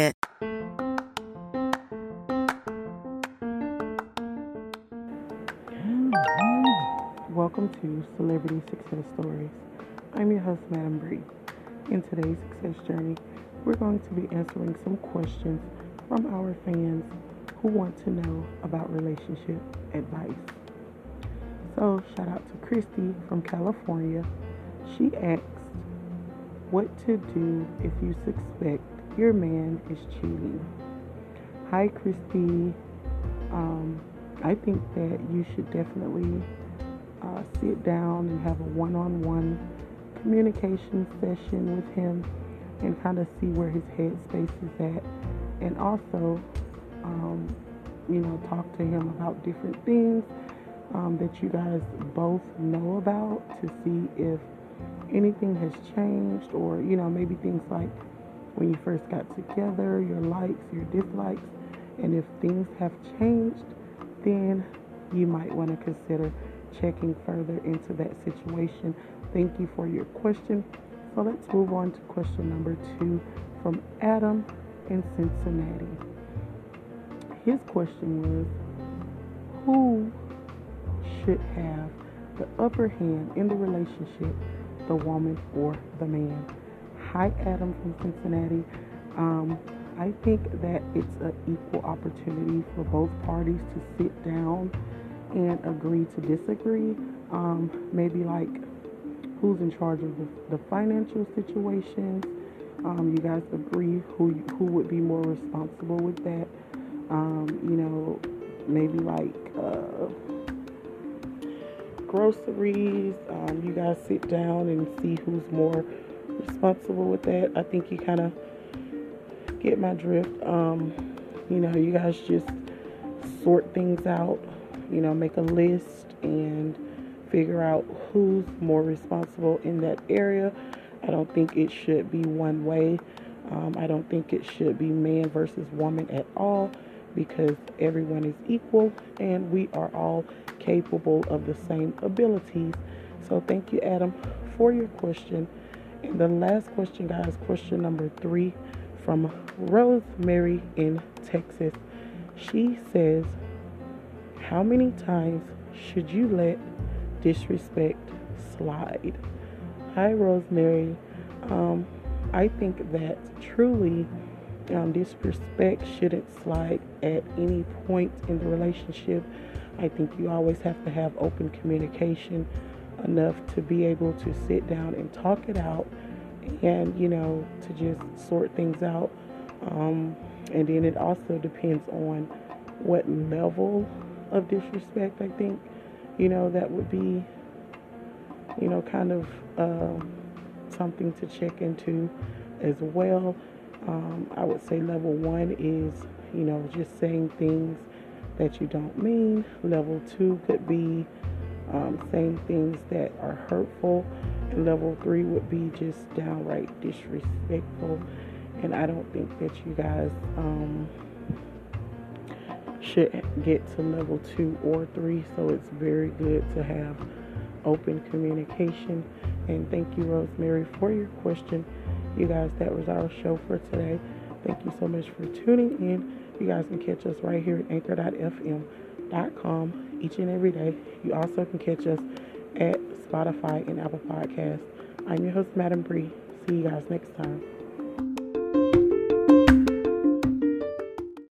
Mm-hmm. Welcome to Celebrity Success Stories. I'm your host, Madam Bree. In today's success journey, we're going to be answering some questions from our fans who want to know about relationship advice. So, shout out to Christy from California. She asked, What to do if you suspect your man is cheating? Hi, Christy. Um, I think that you should definitely uh, sit down and have a one on one communication session with him and kind of see where his headspace is at. And also, um, you know, talk to him about different things um, that you guys both know about to see if anything has changed or, you know, maybe things like when you first got together, your likes, your dislikes, and if things have changed, then you might want to consider checking further into that situation. Thank you for your question. So let's move on to question number two from Adam in Cincinnati. His question was Who should have the upper hand in the relationship, the woman or the man? Hi, Adam from Cincinnati. Um, I think that it's an equal opportunity for both parties to sit down and agree to disagree. Um, maybe like who's in charge of the, the financial situations. Um, you guys agree who who would be more responsible with that. Um, you know, maybe like uh, groceries. Um, you guys sit down and see who's more responsible with that. I think you kind of get my drift. Um, you know, you guys just sort things out, you know, make a list and figure out who's more responsible in that area. I don't think it should be one way. Um, I don't think it should be man versus woman at all because everyone is equal and we are all capable of the same abilities. So, thank you, Adam, for your question. The last question, guys, question number three from Rosemary in Texas. She says, How many times should you let disrespect slide? Hi, Rosemary. Um, I think that truly um, disrespect shouldn't slide at any point in the relationship. I think you always have to have open communication enough to be able to sit down and talk it out and you know to just sort things out. Um, and then it also depends on what level of disrespect i think you know that would be you know kind of uh, something to check into as well. Um, i would say level one is you know just saying things that you don't mean. Level two could be um, saying things that are hurtful and level three would be just downright disrespectful. And I don't think that you guys um, should get to level two or three. So it's very good to have open communication. And thank you, Rosemary, for your question. You guys, that was our show for today. Thank you so much for tuning in. You guys can catch us right here at anchor.fm.com each and every day. You also can catch us at Spotify and Apple Podcasts. I'm your host, Madam Bree. See you guys next time.